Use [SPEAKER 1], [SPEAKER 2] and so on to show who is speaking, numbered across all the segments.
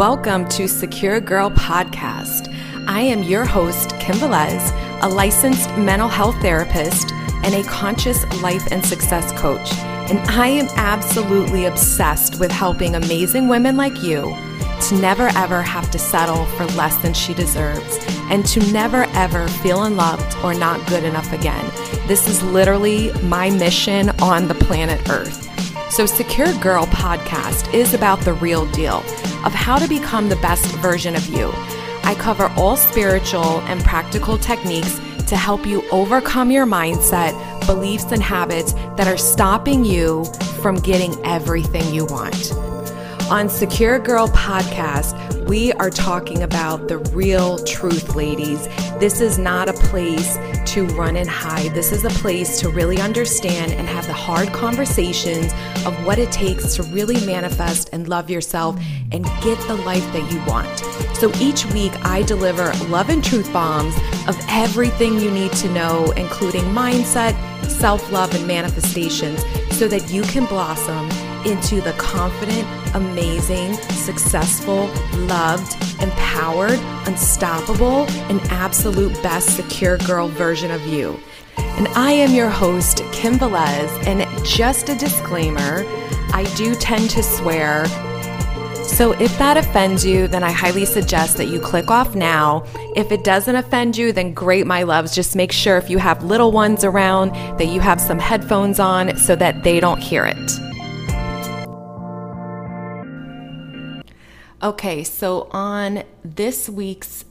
[SPEAKER 1] Welcome to Secure Girl Podcast. I am your host, Kim Velez, a licensed mental health therapist and a conscious life and success coach. And I am absolutely obsessed with helping amazing women like you to never ever have to settle for less than she deserves and to never ever feel unloved or not good enough again. This is literally my mission on the planet Earth. So, Secure Girl podcast is about the real deal of how to become the best version of you. I cover all spiritual and practical techniques to help you overcome your mindset, beliefs, and habits that are stopping you from getting everything you want. On Secure Girl Podcast, we are talking about the real truth, ladies. This is not a place to run and hide. This is a place to really understand and have the hard conversations of what it takes to really manifest and love yourself and get the life that you want. So each week, I deliver love and truth bombs of everything you need to know, including mindset, self love, and manifestations, so that you can blossom into the confident, amazing, successful, loved, empowered, unstoppable, and absolute best secure girl version of you. And I am your host, Kim Velez, and just a disclaimer I do tend to swear. So if that offends you, then I highly suggest that you click off now. If it doesn't offend you, then great, my loves. Just make sure if you have little ones around that you have some headphones on so that they don't hear it. Okay, so on this week's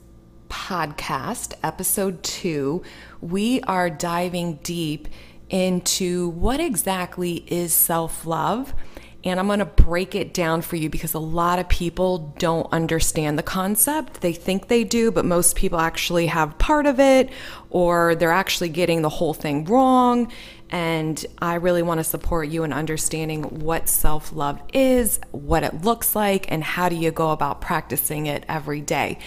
[SPEAKER 1] podcast, episode two, we are diving deep into what exactly is self love. And I'm going to break it down for you because a lot of people don't understand the concept. They think they do, but most people actually have part of it or they're actually getting the whole thing wrong. And I really want to support you in understanding what self love is, what it looks like, and how do you go about practicing it every day.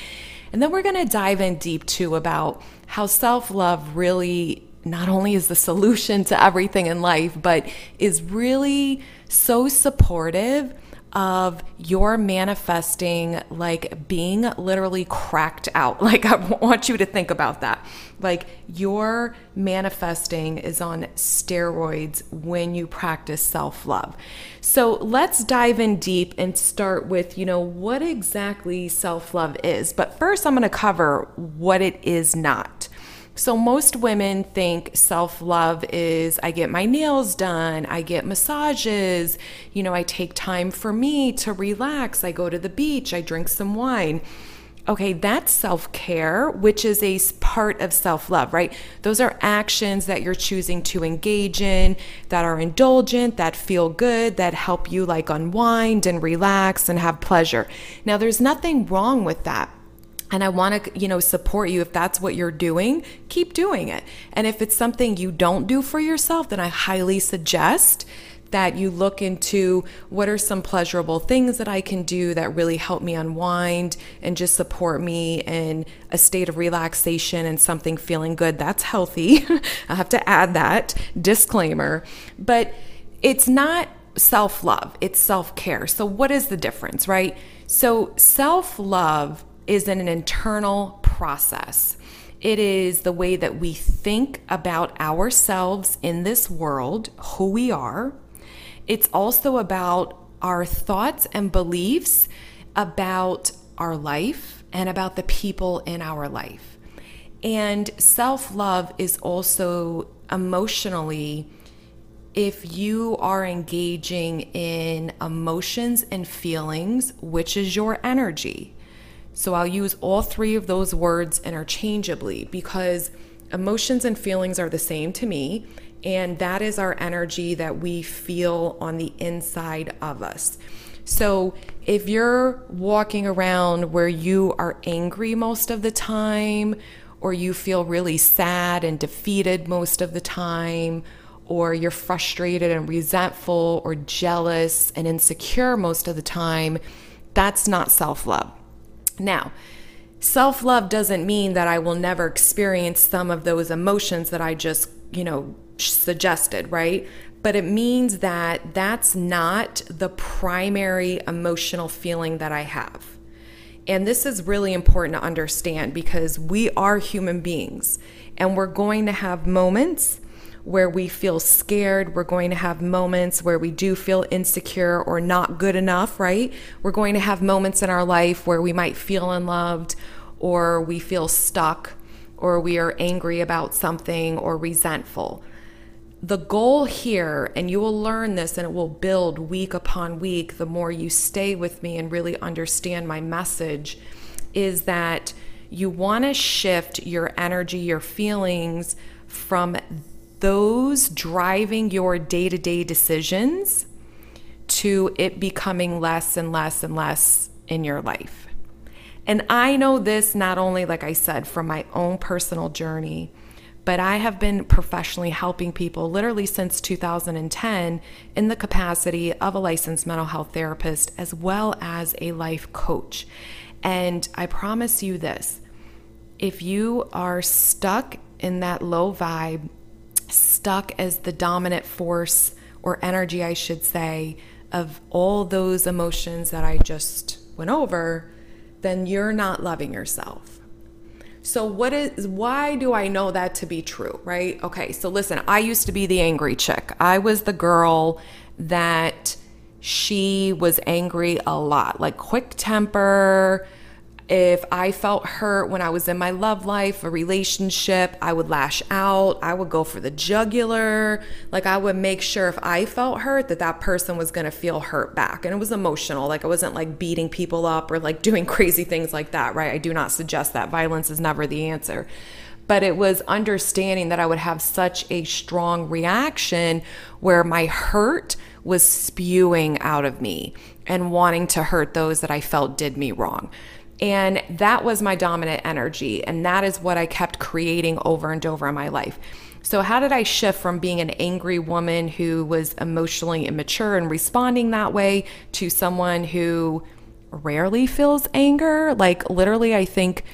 [SPEAKER 1] And then we're going to dive in deep too about how self love really not only is the solution to everything in life, but is really so supportive of your manifesting like being literally cracked out. Like, I want you to think about that. Like, your manifesting is on steroids when you practice self love. So, let's dive in deep and start with, you know, what exactly self love is. But first, I'm going to cover what it is not. So, most women think self love is I get my nails done, I get massages, you know, I take time for me to relax, I go to the beach, I drink some wine. Okay, that's self care, which is a part of self love, right? Those are actions that you're choosing to engage in that are indulgent, that feel good, that help you like unwind and relax and have pleasure. Now, there's nothing wrong with that and I want to, you know, support you. If that's what you're doing, keep doing it. And if it's something you don't do for yourself, then I highly suggest that you look into what are some pleasurable things that I can do that really help me unwind and just support me in a state of relaxation and something feeling good. That's healthy. I have to add that disclaimer. But it's not self love, it's self care. So, what is the difference, right? So, self love is an internal process. It is the way that we think about ourselves in this world, who we are. It's also about our thoughts and beliefs about our life and about the people in our life. And self love is also emotionally, if you are engaging in emotions and feelings, which is your energy. So I'll use all three of those words interchangeably because emotions and feelings are the same to me. And that is our energy that we feel on the inside of us. So if you're walking around where you are angry most of the time, or you feel really sad and defeated most of the time, or you're frustrated and resentful or jealous and insecure most of the time, that's not self love. Now, self love doesn't mean that I will never experience some of those emotions that I just, you know, suggested, right? But it means that that's not the primary emotional feeling that I have. And this is really important to understand because we are human beings and we're going to have moments where we feel scared. We're going to have moments where we do feel insecure or not good enough, right? We're going to have moments in our life where we might feel unloved or we feel stuck or we are angry about something or resentful. The goal here, and you will learn this and it will build week upon week the more you stay with me and really understand my message, is that you want to shift your energy, your feelings from those driving your day to day decisions to it becoming less and less and less in your life. And I know this not only, like I said, from my own personal journey, but I have been professionally helping people literally since 2010 in the capacity of a licensed mental health therapist as well as a life coach. And I promise you this if you are stuck in that low vibe, stuck as the dominant force or energy, I should say, of all those emotions that I just went over, then you're not loving yourself. So what is why do I know that to be true, right? Okay, so listen, I used to be the angry chick. I was the girl that she was angry a lot, like quick temper, if I felt hurt when I was in my love life, a relationship, I would lash out. I would go for the jugular. Like I would make sure if I felt hurt that that person was going to feel hurt back. And it was emotional. Like I wasn't like beating people up or like doing crazy things like that, right? I do not suggest that. Violence is never the answer. But it was understanding that I would have such a strong reaction where my hurt was spewing out of me and wanting to hurt those that I felt did me wrong. And that was my dominant energy. And that is what I kept creating over and over in my life. So, how did I shift from being an angry woman who was emotionally immature and responding that way to someone who rarely feels anger? Like, literally, I think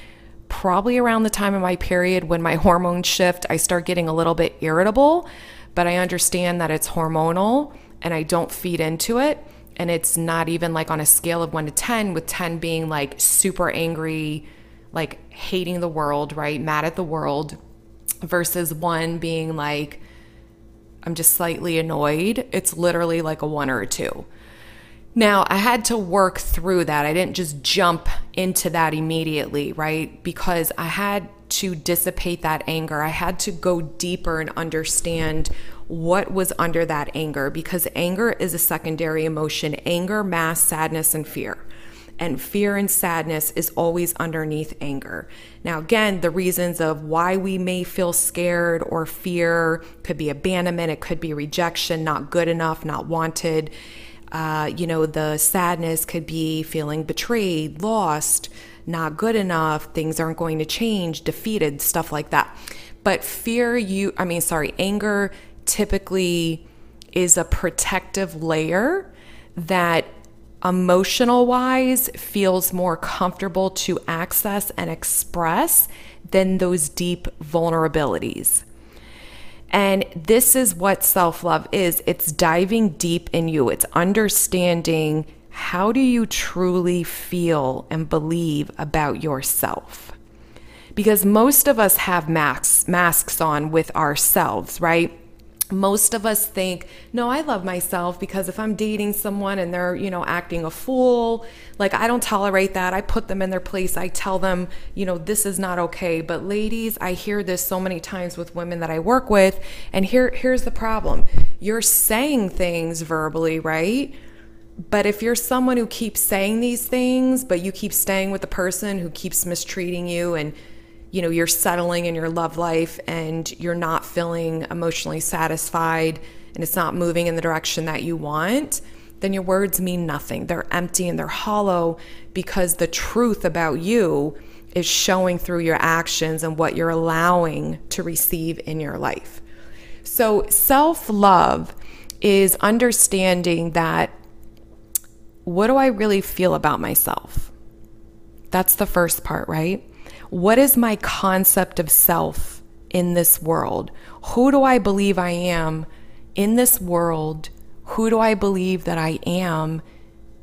[SPEAKER 1] probably around the time of my period when my hormones shift, I start getting a little bit irritable, but I understand that it's hormonal and I don't feed into it and it's not even like on a scale of 1 to 10 with 10 being like super angry like hating the world right mad at the world versus 1 being like i'm just slightly annoyed it's literally like a 1 or a 2 now, I had to work through that. I didn't just jump into that immediately, right? Because I had to dissipate that anger. I had to go deeper and understand what was under that anger because anger is a secondary emotion. Anger masks sadness and fear. And fear and sadness is always underneath anger. Now, again, the reasons of why we may feel scared or fear could be abandonment, it could be rejection, not good enough, not wanted. Uh, you know, the sadness could be feeling betrayed, lost, not good enough, things aren't going to change, defeated, stuff like that. But fear, you, I mean, sorry, anger typically is a protective layer that emotional wise feels more comfortable to access and express than those deep vulnerabilities. And this is what self love is it's diving deep in you, it's understanding how do you truly feel and believe about yourself. Because most of us have masks, masks on with ourselves, right? Most of us think, no, I love myself because if I'm dating someone and they're, you know, acting a fool, like I don't tolerate that. I put them in their place. I tell them, you know, this is not okay. But ladies, I hear this so many times with women that I work with, and here here's the problem. You're saying things verbally, right? But if you're someone who keeps saying these things, but you keep staying with the person who keeps mistreating you and you know you're settling in your love life and you're not feeling emotionally satisfied and it's not moving in the direction that you want then your words mean nothing they're empty and they're hollow because the truth about you is showing through your actions and what you're allowing to receive in your life so self-love is understanding that what do I really feel about myself? That's the first part, right? What is my concept of self in this world? Who do I believe I am in this world? Who do I believe that I am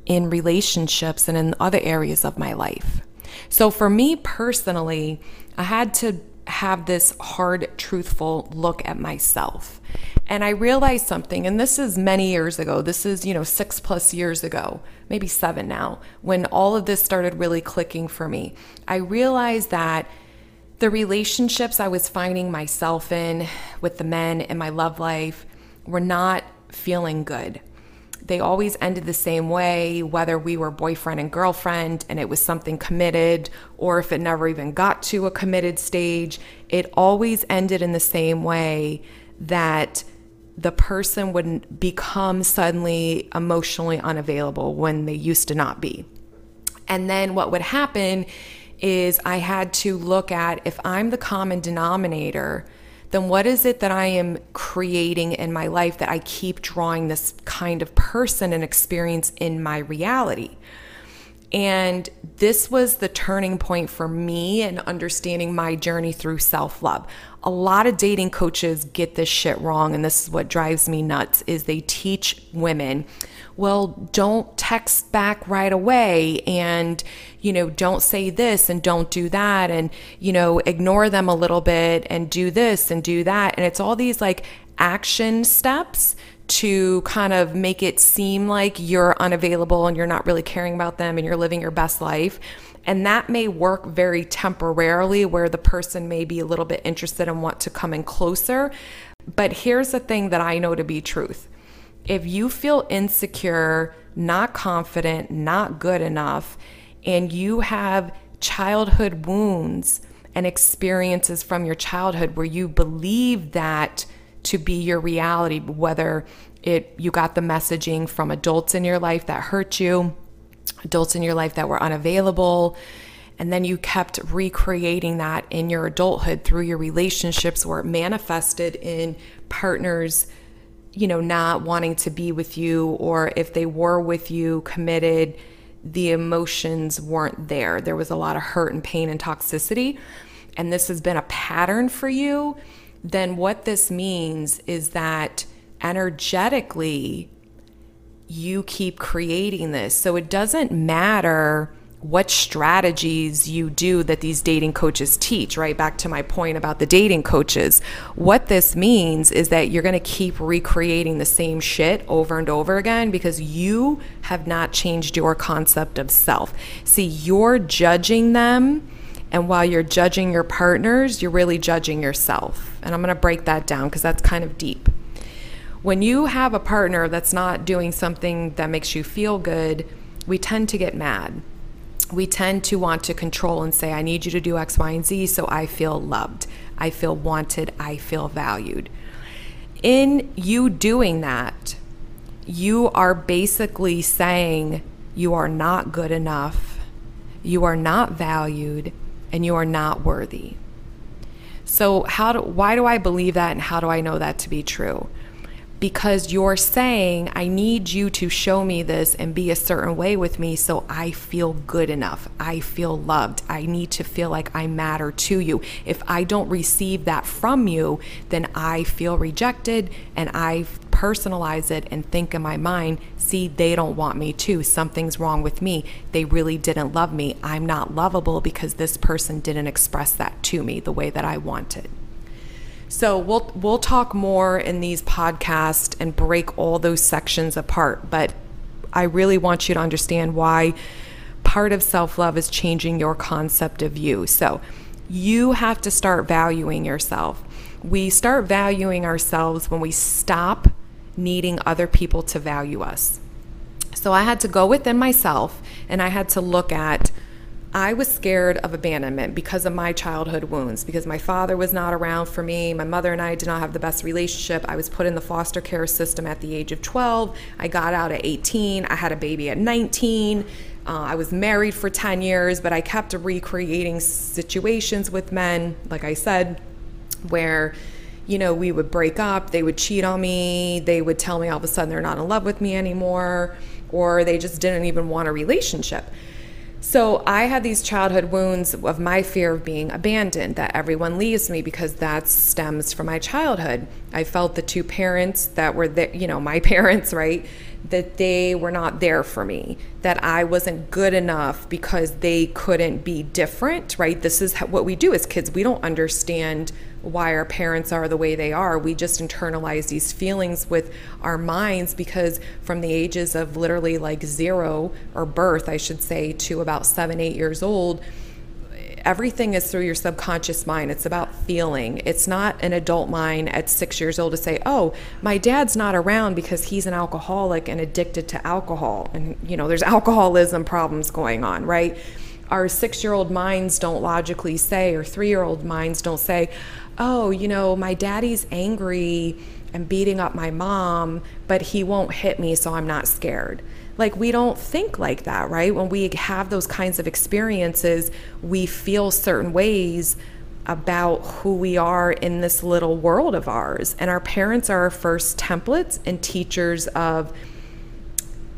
[SPEAKER 1] in relationships and in other areas of my life. So for me personally, I had to have this hard, truthful look at myself. And I realized something, and this is many years ago. This is, you know, six plus years ago, maybe seven now, when all of this started really clicking for me. I realized that the relationships I was finding myself in with the men in my love life were not feeling good they always ended the same way, whether we were boyfriend and girlfriend and it was something committed, or if it never even got to a committed stage, it always ended in the same way that the person would become suddenly emotionally unavailable when they used to not be. And then what would happen is I had to look at if I'm the common denominator then what is it that I am creating in my life that I keep drawing this kind of person and experience in my reality? And this was the turning point for me in understanding my journey through self love. A lot of dating coaches get this shit wrong, and this is what drives me nuts is they teach women well, don't text back right away and, you know, don't say this and don't do that and, you know, ignore them a little bit and do this and do that. And it's all these like action steps to kind of make it seem like you're unavailable and you're not really caring about them and you're living your best life. And that may work very temporarily where the person may be a little bit interested and want to come in closer. But here's the thing that I know to be truth if you feel insecure, not confident, not good enough, and you have childhood wounds and experiences from your childhood where you believe that to be your reality, whether it you got the messaging from adults in your life that hurt you, adults in your life that were unavailable, and then you kept recreating that in your adulthood through your relationships where it manifested in partners you know, not wanting to be with you, or if they were with you committed, the emotions weren't there. There was a lot of hurt and pain and toxicity. And this has been a pattern for you. Then what this means is that energetically, you keep creating this. So it doesn't matter what strategies you do that these dating coaches teach, right? Back to my point about the dating coaches. What this means is that you're going to keep recreating the same shit over and over again because you have not changed your concept of self. See, you're judging them. And while you're judging your partners, you're really judging yourself. And I'm going to break that down because that's kind of deep. When you have a partner that's not doing something that makes you feel good, we tend to get mad we tend to want to control and say, I need you to do X, Y, and Z so I feel loved, I feel wanted, I feel valued. In you doing that, you are basically saying you are not good enough, you are not valued, and you are not worthy. So how do why do I believe that and how do I know that to be true? Because you're saying, I need you to show me this and be a certain way with me so I feel good enough. I feel loved. I need to feel like I matter to you. If I don't receive that from you, then I feel rejected and I personalize it and think in my mind, see, they don't want me too. Something's wrong with me. They really didn't love me. I'm not lovable because this person didn't express that to me the way that I wanted. So we'll we'll talk more in these podcasts and break all those sections apart, but I really want you to understand why part of self-love is changing your concept of you. So you have to start valuing yourself. We start valuing ourselves when we stop needing other people to value us. So I had to go within myself and I had to look at I was scared of abandonment because of my childhood wounds, because my father was not around for me. My mother and I did not have the best relationship. I was put in the foster care system at the age of 12. I got out at 18. I had a baby at 19. Uh, I was married for 10 years, but I kept recreating situations with men, like I said, where you know, we would break up, they would cheat on me, they would tell me all of a sudden they're not in love with me anymore, or they just didn't even want a relationship. So I had these childhood wounds of my fear of being abandoned, that everyone leaves me because that stems from my childhood. I felt the two parents that were there, you know, my parents, right? That they were not there for me, that I wasn't good enough because they couldn't be different, right? This is what we do as kids. We don't understand why our parents are the way they are. We just internalize these feelings with our minds because from the ages of literally like zero or birth, I should say, to about seven, eight years old, everything is through your subconscious mind. It's about feeling. It's not an adult mind at six years old to say, oh, my dad's not around because he's an alcoholic and addicted to alcohol. And, you know, there's alcoholism problems going on, right? Our six year old minds don't logically say, or three year old minds don't say, oh, you know, my daddy's angry and beating up my mom, but he won't hit me, so I'm not scared. Like, we don't think like that, right? When we have those kinds of experiences, we feel certain ways about who we are in this little world of ours. And our parents are our first templates and teachers of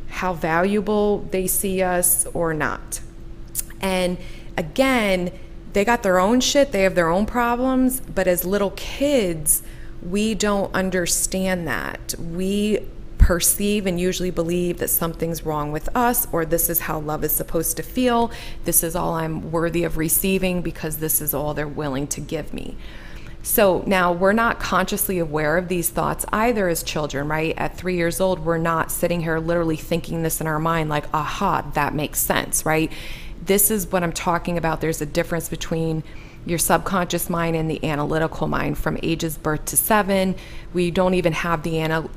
[SPEAKER 1] how valuable they see us or not. And again, they got their own shit, they have their own problems, but as little kids, we don't understand that. We perceive and usually believe that something's wrong with us or this is how love is supposed to feel. This is all I'm worthy of receiving because this is all they're willing to give me. So now we're not consciously aware of these thoughts either as children, right? At three years old, we're not sitting here literally thinking this in our mind, like, aha, that makes sense, right? this is what I'm talking about. There's a difference between your subconscious mind and the analytical mind from ages birth to seven. We don't even have the ana,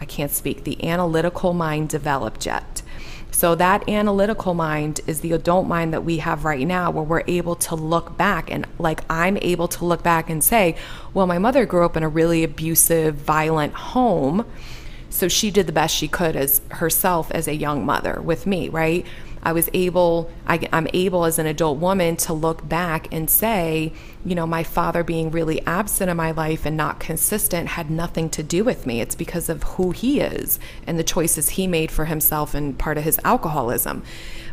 [SPEAKER 1] I can't speak, the analytical mind developed yet. So that analytical mind is the adult mind that we have right now where we're able to look back and like I'm able to look back and say, well, my mother grew up in a really abusive, violent home. So she did the best she could as herself as a young mother with me, right? I was able, I, I'm able as an adult woman to look back and say, you know, my father being really absent in my life and not consistent had nothing to do with me. It's because of who he is and the choices he made for himself and part of his alcoholism.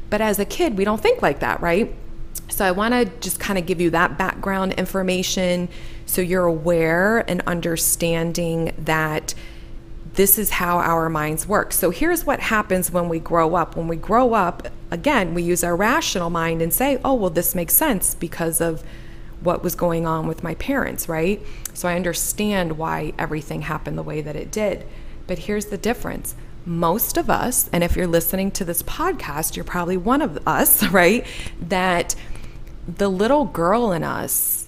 [SPEAKER 1] But as a kid, we don't think like that, right? So I want to just kind of give you that background information so you're aware and understanding that this is how our minds work. So here's what happens when we grow up. When we grow up, again, we use our rational mind and say, oh, well, this makes sense because of what was going on with my parents, right? So I understand why everything happened the way that it did. But here's the difference. Most of us, and if you're listening to this podcast, you're probably one of us, right? That the little girl in us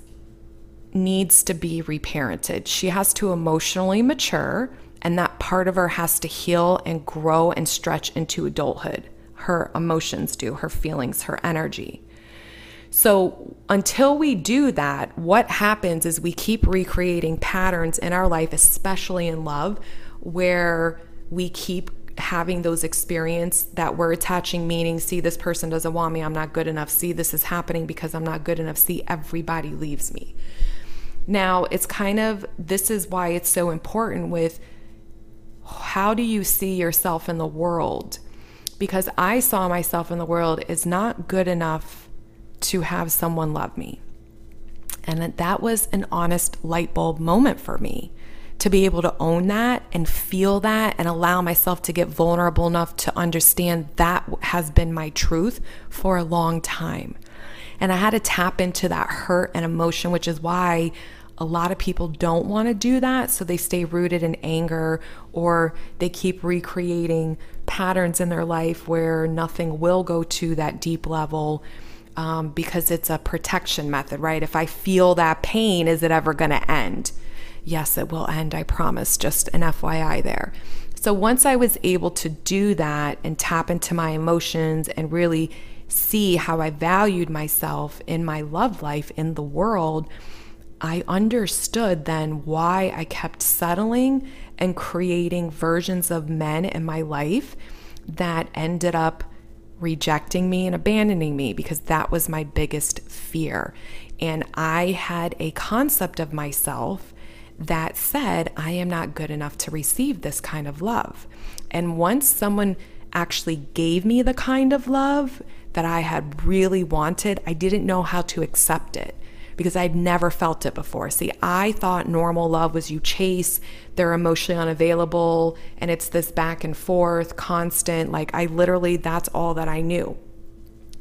[SPEAKER 1] needs to be reparented. She has to emotionally mature and that part of her has to heal and grow and stretch into adulthood. Her emotions do, her feelings, her energy. So, until we do that, what happens is we keep recreating patterns in our life, especially in love, where we keep having those experience that we're attaching meaning. See this person doesn't want me. I'm not good enough. See this is happening because i'm not good enough. See everybody leaves me. Now it's kind of this is why it's so important with how do you see yourself in the world? Because I saw myself in the world as not good enough to have someone love me. And that was an honest light bulb moment for me to be able to own that and feel that and allow myself to get vulnerable enough to understand that has been my truth for a long time. And I had to tap into that hurt and emotion, which is why a lot of people don't want to do that, so they stay rooted in anger or they keep recreating patterns in their life where nothing will go to that deep level um, because it's a protection method, right? If I feel that pain, is it ever going to end? Yes, it will end, I promise. Just an FYI there. So once I was able to do that and tap into my emotions and really see how I valued myself in my love life in the world, I understood then why I kept settling and creating versions of men in my life that ended up rejecting me and abandoning me because that was my biggest fear. And I had a concept of myself that said, I am not good enough to receive this kind of love. And once someone actually gave me the kind of love that I had really wanted, I didn't know how to accept it because I'd never felt it before. See, I thought normal love was you chase, they're emotionally unavailable, and it's this back and forth, constant. Like, I literally, that's all that I knew.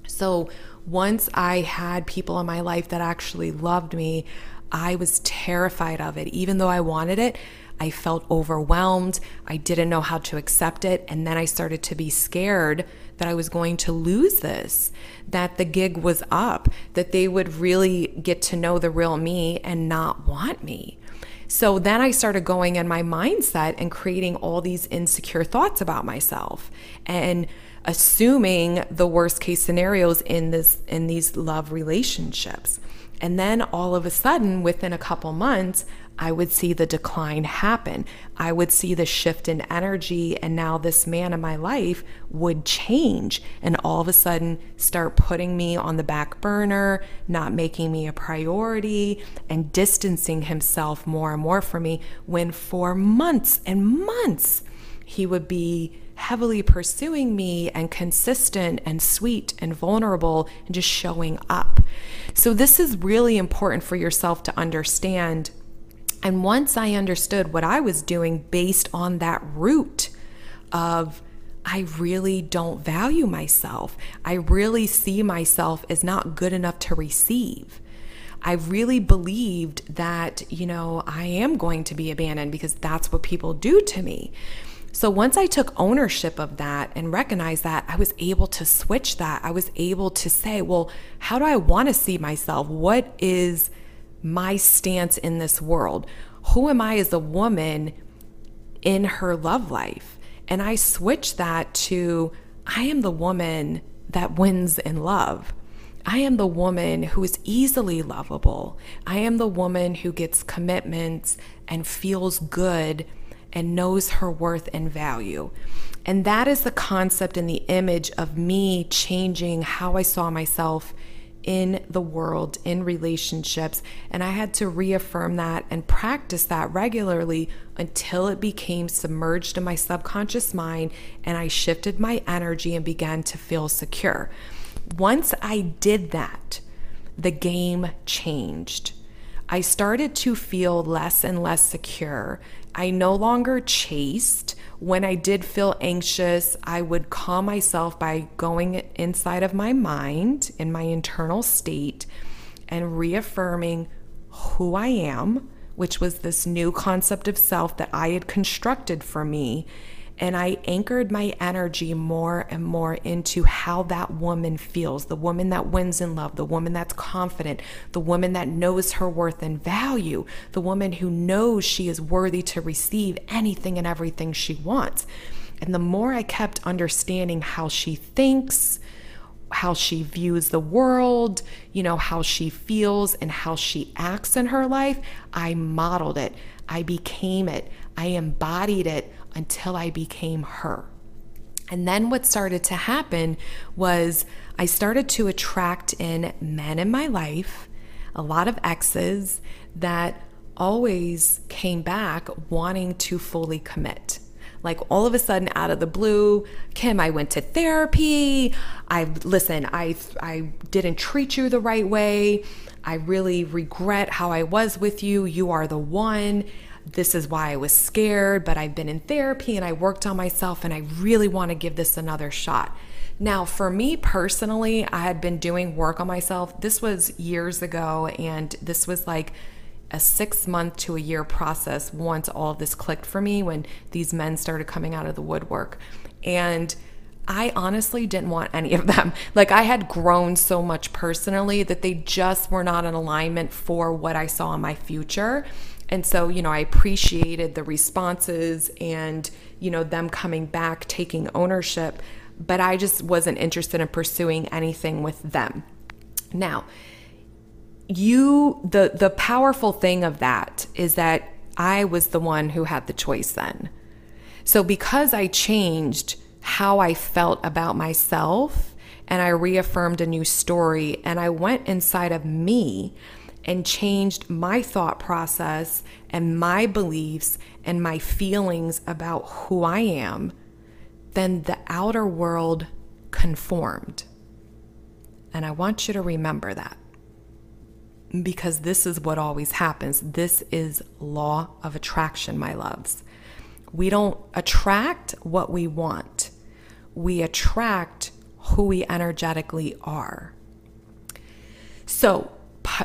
[SPEAKER 1] So, once I had people in my life that actually loved me, I was terrified of it. Even though I wanted it, I felt overwhelmed. I didn't know how to accept it. And then I started to be scared that I was going to lose this, that the gig was up, that they would really get to know the real me and not want me. So then I started going in my mindset and creating all these insecure thoughts about myself and assuming the worst case scenarios in this in these love relationships. And then all of a sudden within a couple months, I would see the decline happen. I would see the shift in energy, and now this man in my life would change and all of a sudden start putting me on the back burner, not making me a priority, and distancing himself more and more from me. When for months and months, he would be heavily pursuing me and consistent and sweet and vulnerable and just showing up. So, this is really important for yourself to understand and once I understood what I was doing based on that root of, I really don't value myself, I really see myself as not good enough to receive. I really believed that, you know, I am going to be abandoned because that's what people do to me. So once I took ownership of that and recognized that, I was able to switch that. I was able to say, well, how do I want to see myself? What is my stance in this world? Who am I as a woman in her love life? And I switch that to I am the woman that wins in love. I am the woman who is easily lovable. I am the woman who gets commitments and feels good and knows her worth and value. And that is the concept and the image of me changing how I saw myself in the world, in relationships. And I had to reaffirm that and practice that regularly until it became submerged in my subconscious mind and I shifted my energy and began to feel secure. Once I did that, the game changed. I started to feel less and less secure. I no longer chased when I did feel anxious, I would calm myself by going inside of my mind, in my internal state, and reaffirming who I am, which was this new concept of self that I had constructed for me, and I anchored my energy more and more into how that woman feels the woman that wins in love, the woman that's confident, the woman that knows her worth and value, the woman who knows she is worthy to receive anything and everything she wants. And the more I kept understanding how she thinks, how she views the world, you know, how she feels and how she acts in her life, I modeled it. I became it. I embodied it until I became her. And then what started to happen was I started to attract in men in my life, a lot of exes that always came back wanting to fully commit. Like all of a sudden out of the blue, Kim, I went to therapy. I listen, I I didn't treat you the right way. I really regret how I was with you. You are the one this is why I was scared, but I've been in therapy and I worked on myself and I really want to give this another shot. Now, for me personally, I had been doing work on myself. This was years ago, and this was like a six month to a year process once all of this clicked for me when these men started coming out of the woodwork. And I honestly didn't want any of them. Like, I had grown so much personally that they just were not in alignment for what I saw in my future. And so, you know, I appreciated the responses and, you know, them coming back, taking ownership, but I just wasn't interested in pursuing anything with them. Now, you the the powerful thing of that is that I was the one who had the choice then. So because I changed how I felt about myself and I reaffirmed a new story and I went inside of me and changed my thought process and my beliefs and my feelings about who I am, then the outer world conformed. And I want you to remember that. because this is what always happens. This is law of attraction, my loves. We don't attract what we want. We attract who we energetically are. So,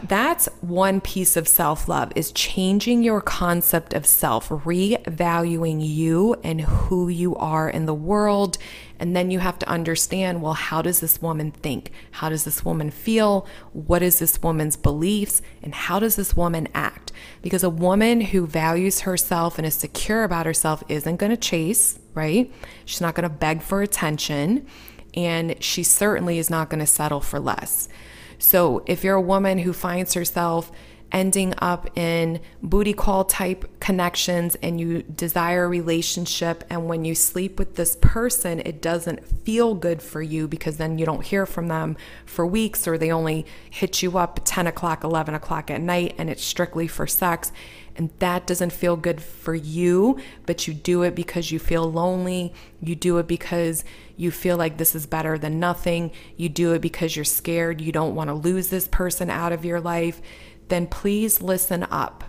[SPEAKER 1] that's one piece of self-love is changing your concept of self, revaluing you and who you are in the world and then you have to understand well, how does this woman think? How does this woman feel? What is this woman's beliefs? And how does this woman act? Because a woman who values herself and is secure about herself isn't going to chase, right? She's not going to beg for attention. And she certainly is not going to settle for less. So if you're a woman who finds herself ending up in booty call type connections and you desire a relationship. And when you sleep with this person, it doesn't feel good for you because then you don't hear from them for weeks or they only hit you up 10 o'clock, 11 o'clock at night and it's strictly for sex. And that doesn't feel good for you, but you do it because you feel lonely. You do it because you feel like this is better than nothing. You do it because you're scared. You don't want to lose this person out of your life then please listen up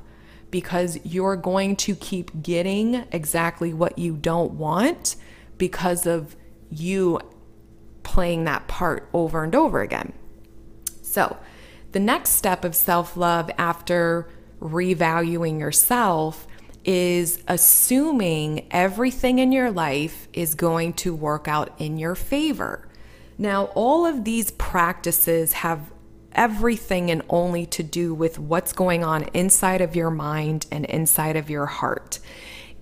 [SPEAKER 1] because you're going to keep getting exactly what you don't want because of you playing that part over and over again. So, the next step of self love after revaluing yourself is assuming everything in your life is going to work out in your favor. Now, all of these practices have everything and only to do with what's going on inside of your mind and inside of your heart.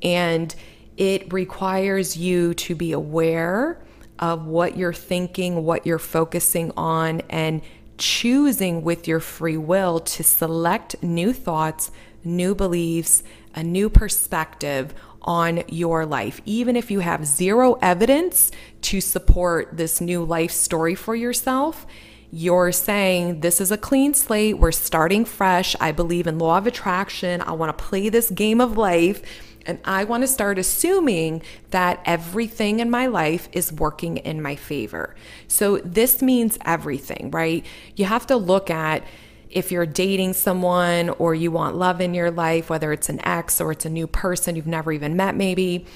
[SPEAKER 1] And it requires you to be aware of what you're thinking, what you're focusing on, and choosing with your free will to select new thoughts, new beliefs, a new perspective on your life. Even if you have zero evidence to support this new life story for yourself, you're saying this is a clean slate. We're starting fresh. I believe in law of attraction. I want to play this game of life and i want to start assuming that everything in my life is working in my favor so this means everything right you have to look at if you're dating someone or you want love in your life whether it's an ex or it's a new person you've never even met maybe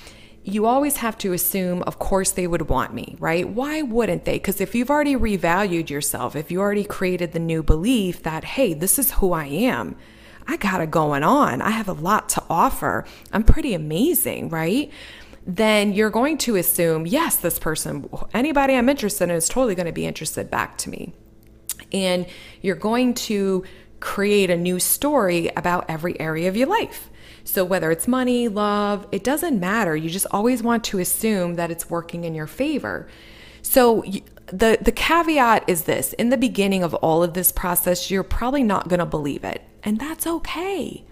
[SPEAKER 1] you always have to assume, of course, they would want me, right? Why wouldn't they? Because if you've already revalued yourself, if you already created the new belief that, hey, this is who I am, I got it going on, I have a lot to offer, I'm pretty amazing, right? Then you're going to assume, yes, this person, anybody I'm interested in is totally going to be interested back to me. And you're going to create a new story about every area of your life. So, whether it's money, love, it doesn't matter. You just always want to assume that it's working in your favor. So, the, the caveat is this in the beginning of all of this process, you're probably not going to believe it, and that's okay.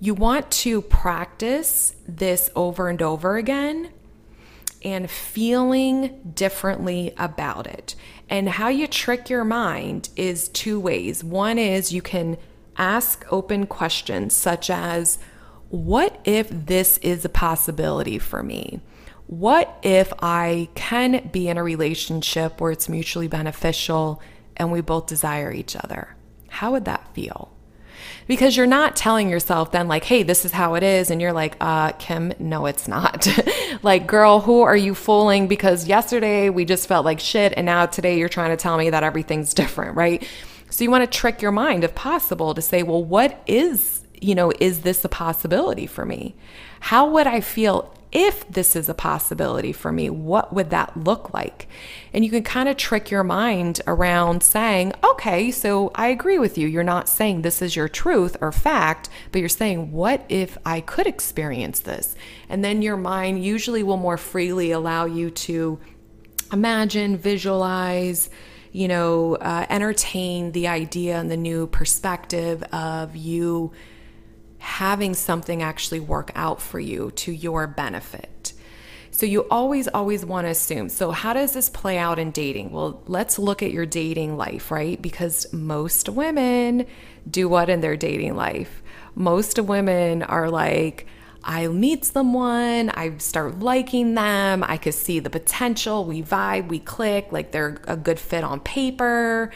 [SPEAKER 1] You want to practice this over and over again and feeling differently about it. And how you trick your mind is two ways. One is you can ask open questions such as, What if this is a possibility for me? What if I can be in a relationship where it's mutually beneficial and we both desire each other? How would that feel? Because you're not telling yourself then, like, hey, this is how it is. And you're like, uh, Kim, no, it's not. like, girl, who are you fooling? Because yesterday we just felt like shit. And now today you're trying to tell me that everything's different, right? So you want to trick your mind if possible to say, well, what is, you know, is this a possibility for me? How would I feel if this is a possibility for me? What would that look like? And you can kind of trick your mind around saying, okay, so I agree with you. You're not saying this is your truth or fact, but you're saying, what if I could experience this? And then your mind usually will more freely allow you to imagine, visualize, you know, uh, entertain the idea and the new perspective of you having something actually work out for you to your benefit. So you always, always want to assume. So, how does this play out in dating? Well, let's look at your dating life, right? Because most women do what in their dating life? Most women are like, I meet someone, I start liking them, I could see the potential, we vibe, we click, like they're a good fit on paper.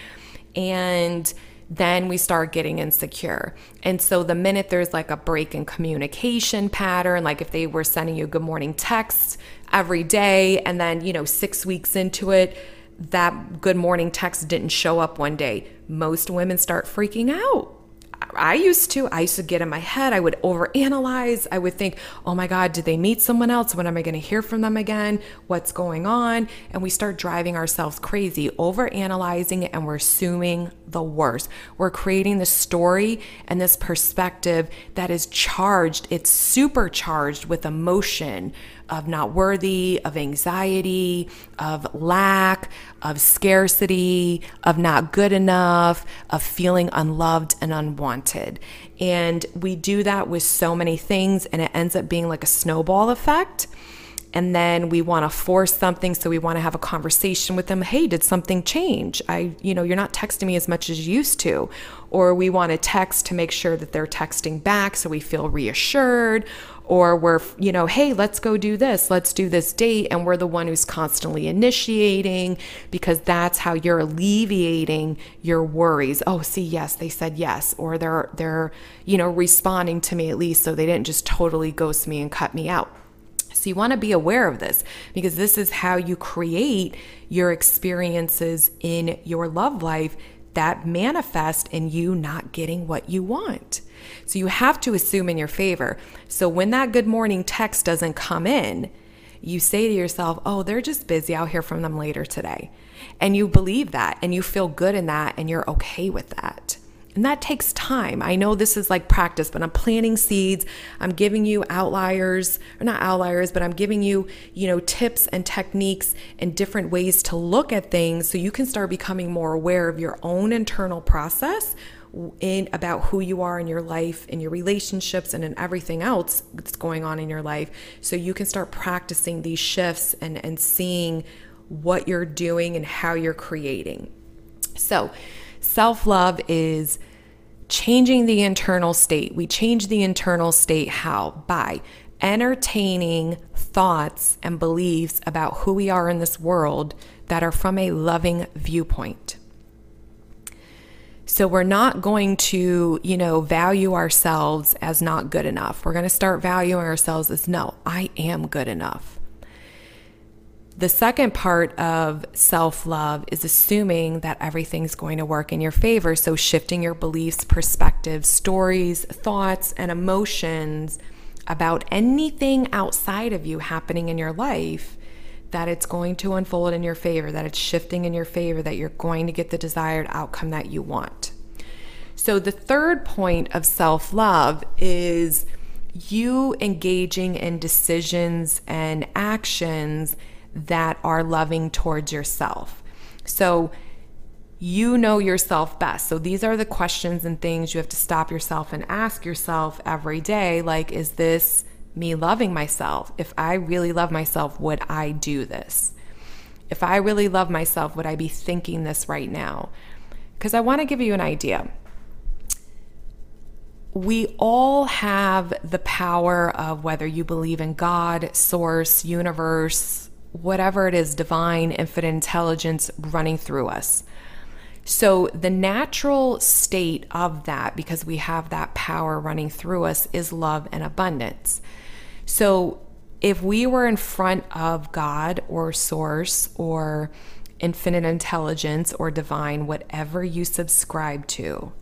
[SPEAKER 1] And then we start getting insecure. And so the minute there's like a break in communication pattern, like if they were sending you good morning texts every day, and then, you know, six weeks into it, that good morning text didn't show up one day, most women start freaking out I used to. I used to get in my head. I would overanalyze. I would think, oh my God, did they meet someone else? When am I going to hear from them again? What's going on? And we start driving ourselves crazy, overanalyzing, and we're assuming the worst. We're creating this story and this perspective that is charged, it's supercharged with emotion, of not worthy, of anxiety, of lack, of scarcity, of not good enough, of feeling unloved and unwanted. And we do that with so many things, and it ends up being like a snowball effect. And then we want to force something so we want to have a conversation with them hey did something change? I you know you're not texting me as much as you used to. Or we want to text to make sure that they're texting back so we feel reassured or we're you know hey let's go do this let's do this date and we're the one who's constantly initiating because that's how you're alleviating your worries oh see yes they said yes or they're they're you know responding to me at least so they didn't just totally ghost me and cut me out so you want to be aware of this because this is how you create your experiences in your love life that manifest in you not getting what you want. So you have to assume in your favor. So when that good morning text doesn't come in, you say to yourself, oh, they're just busy. I'll hear from them later today. And you believe that and you feel good in that and you're okay with that. And that takes time. I know this is like practice, but I'm planting seeds. I'm giving you outliers, or not outliers, but I'm giving you, you know, tips and techniques and different ways to look at things so you can start becoming more aware of your own internal process in about who you are in your life, in your relationships, and in everything else that's going on in your life. So you can start practicing these shifts and, and seeing what you're doing and how you're creating. So, Self love is changing the internal state. We change the internal state how? By entertaining thoughts and beliefs about who we are in this world that are from a loving viewpoint. So we're not going to, you know, value ourselves as not good enough. We're going to start valuing ourselves as no, I am good enough. The second part of self love is assuming that everything's going to work in your favor. So, shifting your beliefs, perspectives, stories, thoughts, and emotions about anything outside of you happening in your life, that it's going to unfold in your favor, that it's shifting in your favor, that you're going to get the desired outcome that you want. So, the third point of self love is you engaging in decisions and actions that are loving towards yourself. So you know yourself best. So these are the questions and things you have to stop yourself and ask yourself every day like, is this me loving myself? If I really love myself, would I do this? If I really love myself, would I be thinking this right now? Because I want to give you an idea. We all have the power of whether you believe in God, source, universe, whatever it is, divine, infinite intelligence running through us. So, the natural state of that, because we have that power running through us, is love and abundance. So, if we were in front of God or source or infinite intelligence or divine, whatever you subscribe to,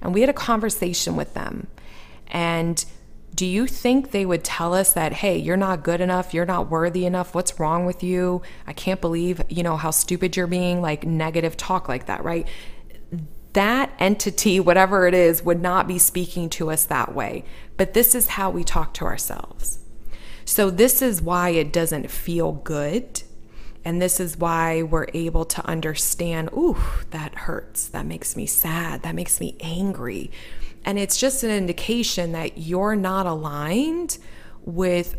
[SPEAKER 1] and we had a conversation with them, and do you think they would tell us that, hey, you're not good enough, you're not worthy enough, what's wrong with you? I can't believe, you know, how stupid you're being, like negative talk like that, right? That entity, whatever it is, would not be speaking to us that way. But this is how we talk to ourselves. So, this is why it doesn't feel good. And this is why we're able to understand, ooh, that hurts. That makes me sad. That makes me angry and it's just an indication that you're not aligned with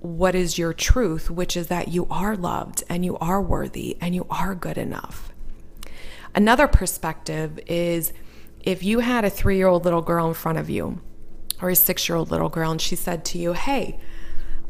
[SPEAKER 1] what is your truth, which is that you are loved and you are worthy and you are good enough. Another perspective is if you had a three year old little girl in front of you or a six year old little girl and she said to you, Hey,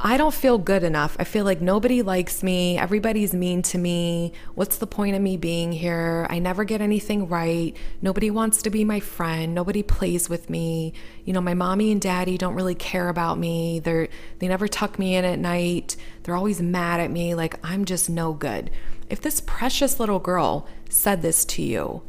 [SPEAKER 1] I don't feel good enough. I feel like nobody likes me. Everybody's mean to me. What's the point of me being here? I never get anything right. Nobody wants to be my friend. Nobody plays with me. You know, my mommy and daddy don't really care about me. They're they never tuck me in at night. They're always mad at me like I'm just no good. If this precious little girl said this to you,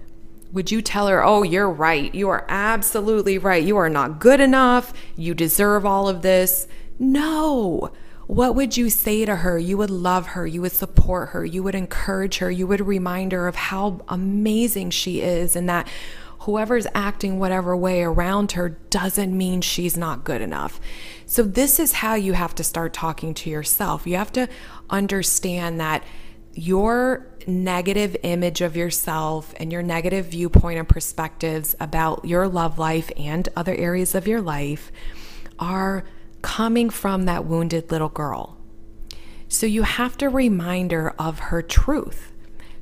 [SPEAKER 1] would you tell her, "Oh, you're right. You are absolutely right. You are not good enough. You deserve all of this." No. What would you say to her? You would love her. You would support her. You would encourage her. You would remind her of how amazing she is and that whoever's acting whatever way around her doesn't mean she's not good enough. So, this is how you have to start talking to yourself. You have to understand that your negative image of yourself and your negative viewpoint and perspectives about your love life and other areas of your life are coming from that wounded little girl. So you have to remind her of her truth.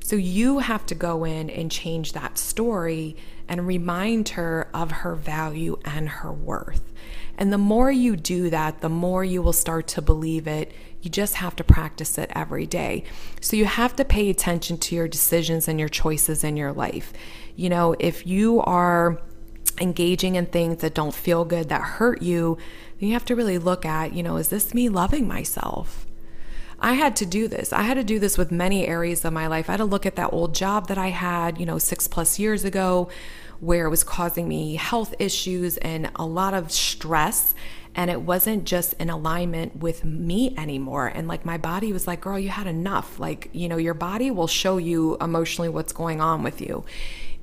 [SPEAKER 1] So you have to go in and change that story and remind her of her value and her worth. And the more you do that, the more you will start to believe it. You just have to practice it every day. So you have to pay attention to your decisions and your choices in your life. You know, if you are engaging in things that don't feel good, that hurt you, you have to really look at, you know, is this me loving myself? I had to do this. I had to do this with many areas of my life. I had to look at that old job that I had, you know, six plus years ago, where it was causing me health issues and a lot of stress. And it wasn't just in alignment with me anymore. And like my body was like, girl, you had enough. Like, you know, your body will show you emotionally what's going on with you.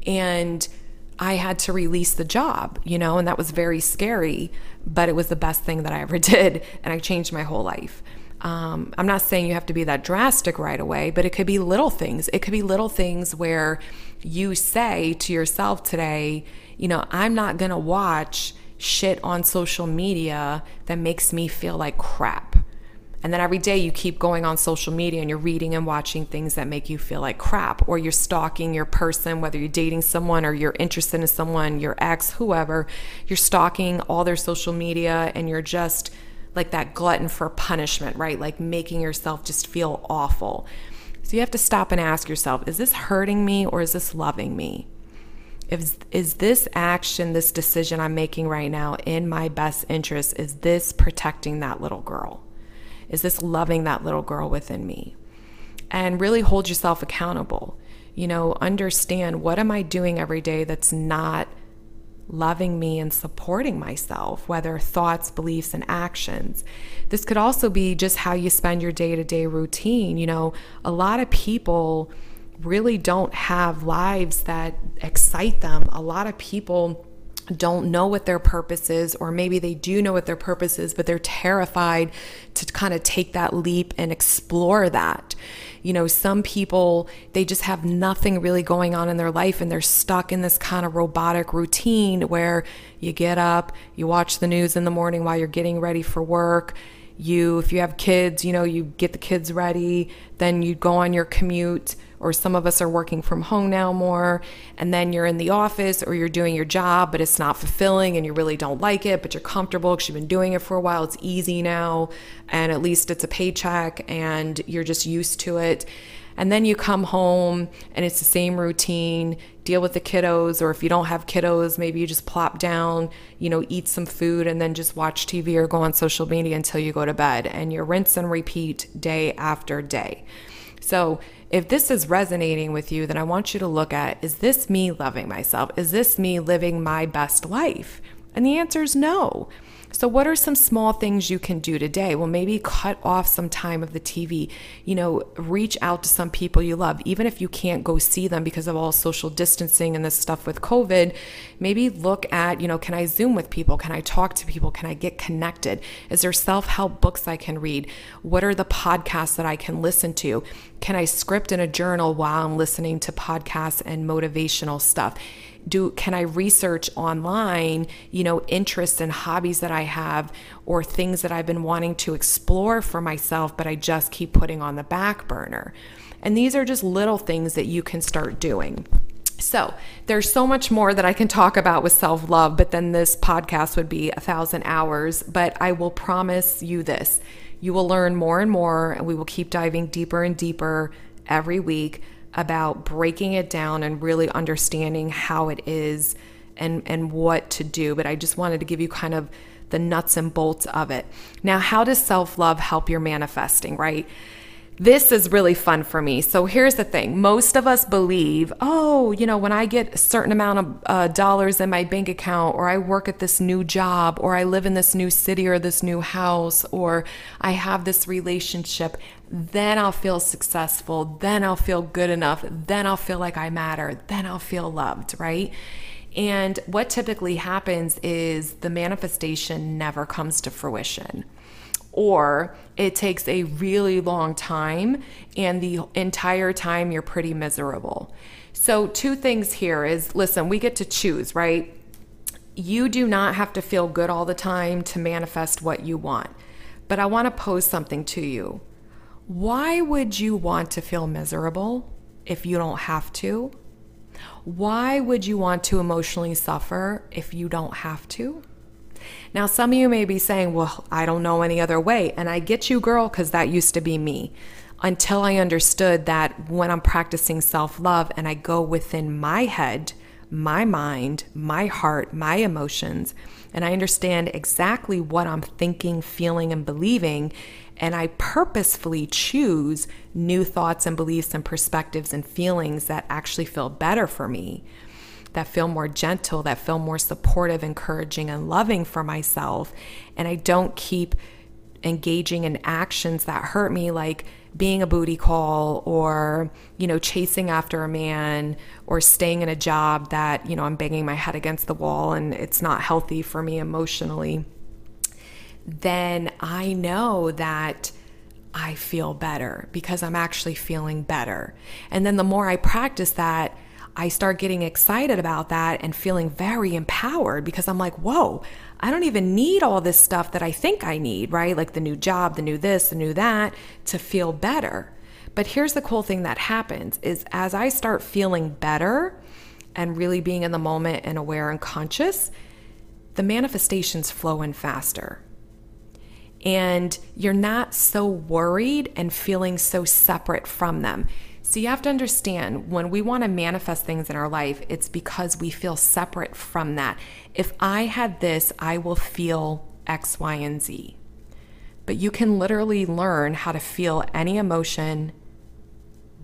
[SPEAKER 1] And I had to release the job, you know, and that was very scary, but it was the best thing that I ever did. And I changed my whole life. Um, I'm not saying you have to be that drastic right away, but it could be little things. It could be little things where you say to yourself today, you know, I'm not going to watch shit on social media that makes me feel like crap. And then every day you keep going on social media and you're reading and watching things that make you feel like crap, or you're stalking your person, whether you're dating someone or you're interested in someone, your ex, whoever, you're stalking all their social media and you're just like that glutton for punishment, right? Like making yourself just feel awful. So you have to stop and ask yourself is this hurting me or is this loving me? Is, is this action, this decision I'm making right now in my best interest? Is this protecting that little girl? Is this loving that little girl within me? And really hold yourself accountable. You know, understand what am I doing every day that's not loving me and supporting myself, whether thoughts, beliefs, and actions. This could also be just how you spend your day to day routine. You know, a lot of people really don't have lives that excite them. A lot of people don't know what their purpose is, or maybe they do know what their purpose is, but they're terrified to kind of take that leap and explore that. You know, some people, they just have nothing really going on in their life and they're stuck in this kind of robotic routine where you get up, you watch the news in the morning while you're getting ready for work you if you have kids you know you get the kids ready then you go on your commute or some of us are working from home now more and then you're in the office or you're doing your job but it's not fulfilling and you really don't like it but you're comfortable because you've been doing it for a while it's easy now and at least it's a paycheck and you're just used to it. And then you come home and it's the same routine deal with the kiddos or if you don't have kiddos maybe you just plop down you know eat some food and then just watch tv or go on social media until you go to bed and you rinse and repeat day after day. So if this is resonating with you then i want you to look at is this me loving myself? Is this me living my best life? And the answer is no so, what are some small things you can do today? Well, maybe cut off some time of the TV, you know, reach out to some people you love, even if you can't go see them because of all social distancing and this stuff with COVID. Maybe look at, you know, can I Zoom with people? Can I talk to people? Can I get connected? Is there self help books I can read? What are the podcasts that I can listen to? Can I script in a journal while I'm listening to podcasts and motivational stuff? Do can I research online, you know, interests and hobbies that I have or things that I've been wanting to explore for myself but I just keep putting on the back burner. And these are just little things that you can start doing. So, there's so much more that I can talk about with self love, but then this podcast would be a thousand hours. But I will promise you this You will learn more and more, and we will keep diving deeper and deeper every week about breaking it down and really understanding how it is and, and what to do. But I just wanted to give you kind of the nuts and bolts of it. Now, how does self love help your manifesting, right? This is really fun for me. So here's the thing most of us believe, oh, you know, when I get a certain amount of uh, dollars in my bank account, or I work at this new job, or I live in this new city or this new house, or I have this relationship, then I'll feel successful. Then I'll feel good enough. Then I'll feel like I matter. Then I'll feel loved, right? And what typically happens is the manifestation never comes to fruition or it takes a really long time and the entire time you're pretty miserable. So, two things here is listen, we get to choose, right? You do not have to feel good all the time to manifest what you want. But I want to pose something to you. Why would you want to feel miserable if you don't have to? Why would you want to emotionally suffer if you don't have to? Now, some of you may be saying, well, I don't know any other way. And I get you, girl, because that used to be me until I understood that when I'm practicing self love and I go within my head, my mind, my heart, my emotions, and I understand exactly what I'm thinking, feeling, and believing, and I purposefully choose new thoughts and beliefs and perspectives and feelings that actually feel better for me that feel more gentle, that feel more supportive, encouraging, and loving for myself. And I don't keep engaging in actions that hurt me, like being a booty call or, you know, chasing after a man or staying in a job that, you know, I'm banging my head against the wall and it's not healthy for me emotionally. Then I know that. I feel better because I'm actually feeling better. And then the more I practice that, I start getting excited about that and feeling very empowered because I'm like, whoa, I don't even need all this stuff that I think I need, right? Like the new job, the new this, the new that to feel better. But here's the cool thing that happens is as I start feeling better and really being in the moment and aware and conscious, the manifestations flow in faster. And you're not so worried and feeling so separate from them. So you have to understand when we want to manifest things in our life, it's because we feel separate from that. If I had this, I will feel X, Y, and Z. But you can literally learn how to feel any emotion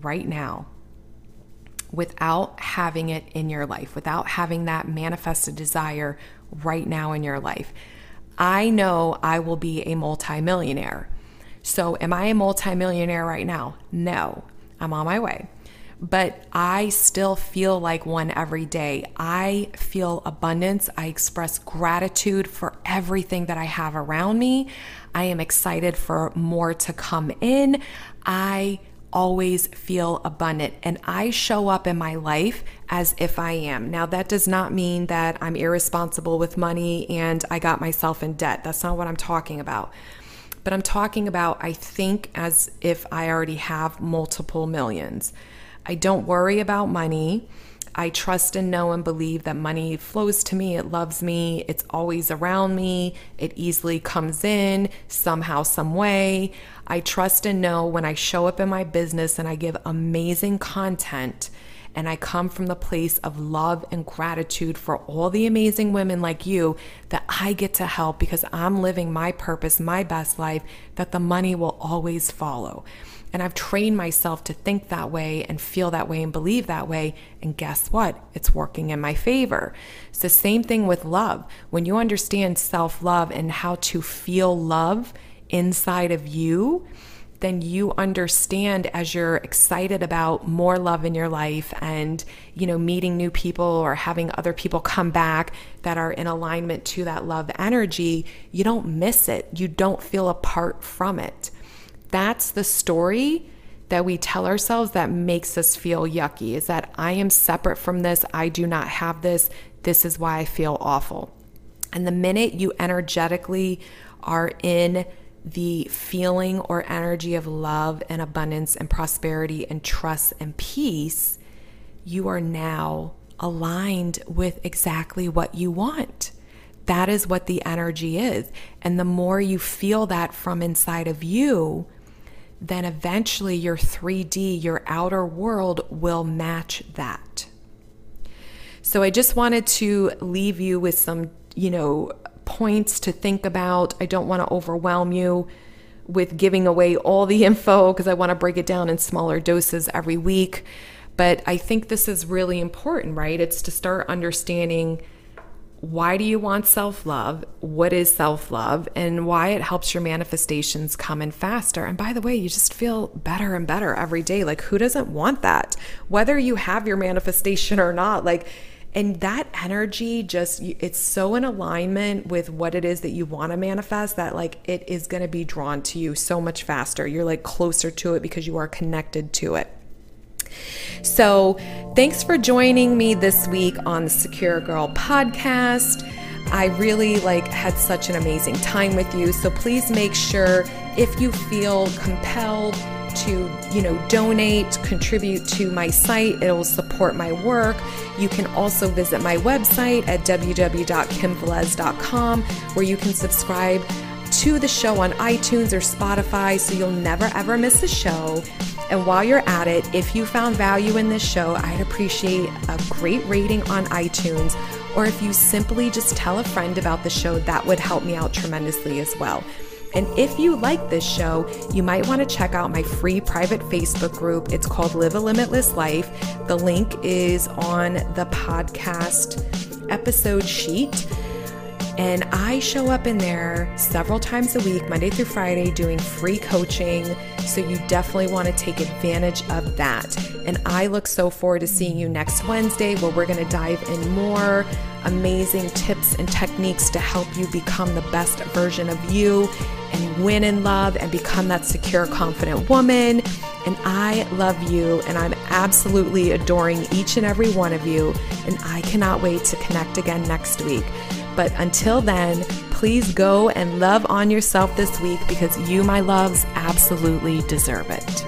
[SPEAKER 1] right now without having it in your life, without having that manifested desire right now in your life. I know I will be a multimillionaire. So, am I a multimillionaire right now? No. I'm on my way. But I still feel like one every day. I feel abundance. I express gratitude for everything that I have around me. I am excited for more to come in. I always feel abundant and I show up in my life as if I am. Now, that does not mean that I'm irresponsible with money and I got myself in debt. That's not what I'm talking about but I'm talking about I think as if I already have multiple millions. I don't worry about money. I trust and know and believe that money flows to me. It loves me. It's always around me. It easily comes in somehow, some way. I trust and know when I show up in my business and I give amazing content and I come from the place of love and gratitude for all the amazing women like you that I get to help because I'm living my purpose, my best life, that the money will always follow. And I've trained myself to think that way and feel that way and believe that way. And guess what? It's working in my favor. It's the same thing with love. When you understand self love and how to feel love inside of you, then you understand as you're excited about more love in your life and, you know, meeting new people or having other people come back that are in alignment to that love energy, you don't miss it. You don't feel apart from it. That's the story that we tell ourselves that makes us feel yucky is that I am separate from this. I do not have this. This is why I feel awful. And the minute you energetically are in the feeling or energy of love and abundance and prosperity and trust and peace, you are now aligned with exactly what you want. That is what the energy is. And the more you feel that from inside of you, then eventually your 3D, your outer world will match that. So I just wanted to leave you with some, you know, points to think about. I don't want to overwhelm you with giving away all the info because I want to break it down in smaller doses every week. But I think this is really important, right? It's to start understanding why do you want self love? What is self love? And why it helps your manifestations come in faster. And by the way, you just feel better and better every day. Like, who doesn't want that? Whether you have your manifestation or not, like, and that energy just it's so in alignment with what it is that you want to manifest that like it is going to be drawn to you so much faster you're like closer to it because you are connected to it so, thanks for joining me this week on the Secure Girl podcast. I really like had such an amazing time with you. So please make sure if you feel compelled to, you know, donate, contribute to my site, it will support my work. You can also visit my website at www.kimvelez.com where you can subscribe to the show on iTunes or Spotify so you'll never ever miss a show. And while you're at it, if you found value in this show, I'd appreciate a great rating on iTunes. Or if you simply just tell a friend about the show, that would help me out tremendously as well. And if you like this show, you might want to check out my free private Facebook group. It's called Live a Limitless Life. The link is on the podcast episode sheet. And I show up in there several times a week, Monday through Friday, doing free coaching. So you definitely want to take advantage of that. And I look so forward to seeing you next Wednesday, where we're going to dive in more amazing tips and techniques to help you become the best version of you and win in love and become that secure, confident woman. And I love you, and I'm absolutely adoring each and every one of you. And I cannot wait to connect again next week. But until then, please go and love on yourself this week because you, my loves, absolutely deserve it.